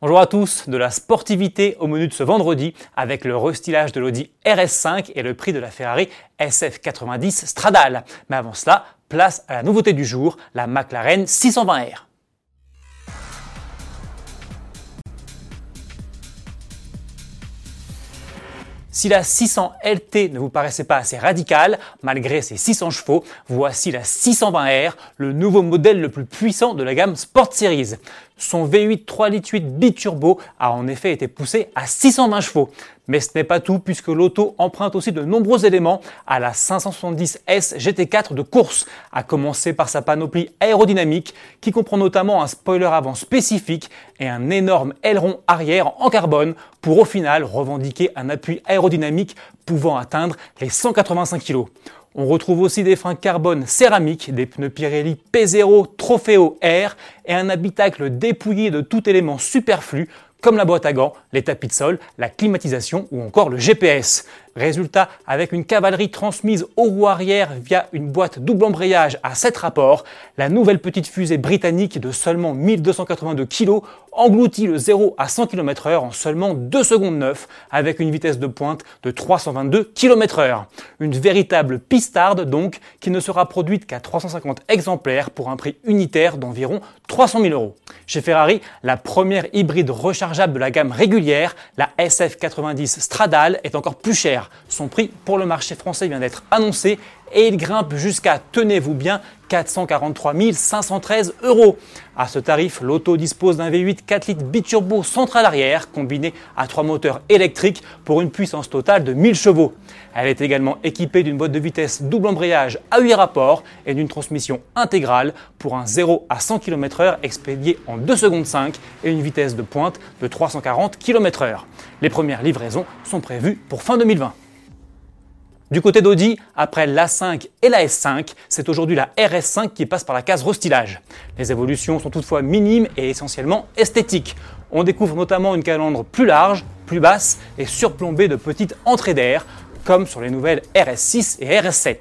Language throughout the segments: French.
Bonjour à tous, de la sportivité au menu de ce vendredi avec le restylage de l'Audi RS5 et le prix de la Ferrari SF90 Stradale. Mais avant cela, place à la nouveauté du jour, la McLaren 620R. Si la 600 LT ne vous paraissait pas assez radicale, malgré ses 600 chevaux, voici la 620R, le nouveau modèle le plus puissant de la gamme Sport Series. Son V8 3 litres 8 biturbo a en effet été poussé à 620 chevaux. Mais ce n'est pas tout puisque l'auto emprunte aussi de nombreux éléments à la 570S GT4 de course, à commencer par sa panoplie aérodynamique qui comprend notamment un spoiler avant spécifique et un énorme aileron arrière en carbone pour au final revendiquer un appui aérodynamique pouvant atteindre les 185 kg. On retrouve aussi des freins carbone céramique, des pneus Pirelli P0 Trofeo R et un habitacle dépouillé de tout élément superflu comme la boîte à gants, les tapis de sol, la climatisation ou encore le GPS. Résultat, avec une cavalerie transmise au roue arrière via une boîte double embrayage à 7 rapports, la nouvelle petite fusée britannique de seulement 1282 kg engloutit le 0 à 100 km/h en seulement 2 secondes 9 avec une vitesse de pointe de 322 km/h. Une véritable pistarde donc qui ne sera produite qu'à 350 exemplaires pour un prix unitaire d'environ 300 000 euros. Chez Ferrari, la première hybride rechargeable de la gamme régulière, la SF90 Stradale, est encore plus chère. Son prix pour le marché français vient d'être annoncé et il grimpe jusqu'à, tenez-vous bien, 443 513 euros. À ce tarif, l'auto dispose d'un V8 4 litres biturbo central arrière combiné à trois moteurs électriques pour une puissance totale de 1000 chevaux. Elle est également équipée d'une boîte de vitesse double embrayage à 8 rapports et d'une transmission intégrale pour un 0 à 100 km/h expédié en 2 secondes 5 et une vitesse de pointe de 340 km/h. Les premières livraisons sont prévues pour fin 2020. Du côté d'Audi, après l'A5 et la S5, c'est aujourd'hui la RS5 qui passe par la case restylage. Les évolutions sont toutefois minimes et essentiellement esthétiques. On découvre notamment une calandre plus large, plus basse et surplombée de petites entrées d'air, comme sur les nouvelles RS6 et RS7.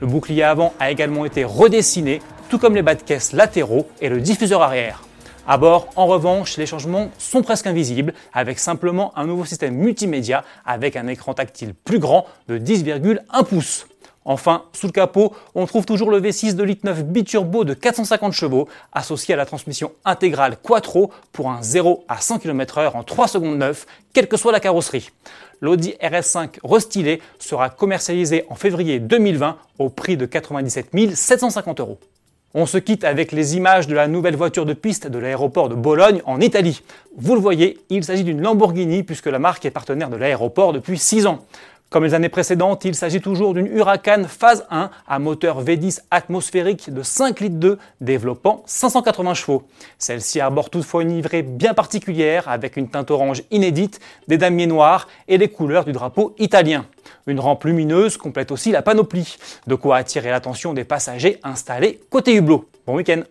Le bouclier avant a également été redessiné, tout comme les bas de caisse latéraux et le diffuseur arrière. À bord, en revanche, les changements sont presque invisibles, avec simplement un nouveau système multimédia avec un écran tactile plus grand de 10,1 pouces. Enfin, sous le capot, on trouve toujours le V6 de litre 9 biturbo de 450 chevaux, associé à la transmission intégrale Quattro pour un 0 à 100 km/h en 3 secondes 9, quelle que soit la carrosserie. L'Audi RS5 restylé sera commercialisé en février 2020 au prix de 97 750 euros. On se quitte avec les images de la nouvelle voiture de piste de l'aéroport de Bologne en Italie. Vous le voyez, il s'agit d'une Lamborghini puisque la marque est partenaire de l'aéroport depuis 6 ans. Comme les années précédentes, il s'agit toujours d'une Huracan phase 1 à moteur V10 atmosphérique de 5 litres 2 développant 580 chevaux. Celle-ci arbore toutefois une livrée bien particulière avec une teinte orange inédite, des damiers noirs et les couleurs du drapeau italien. Une rampe lumineuse complète aussi la panoplie, de quoi attirer l'attention des passagers installés côté hublot. Bon week-end